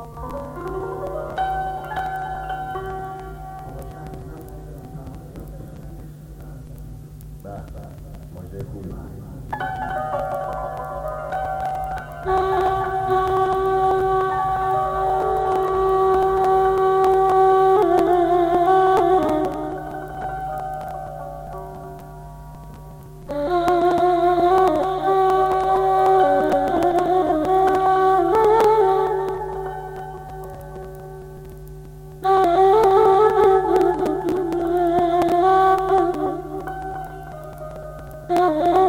Música Oh,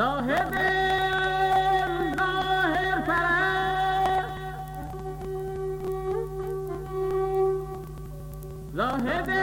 زاهد ظاهر پرست. زاهد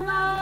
love.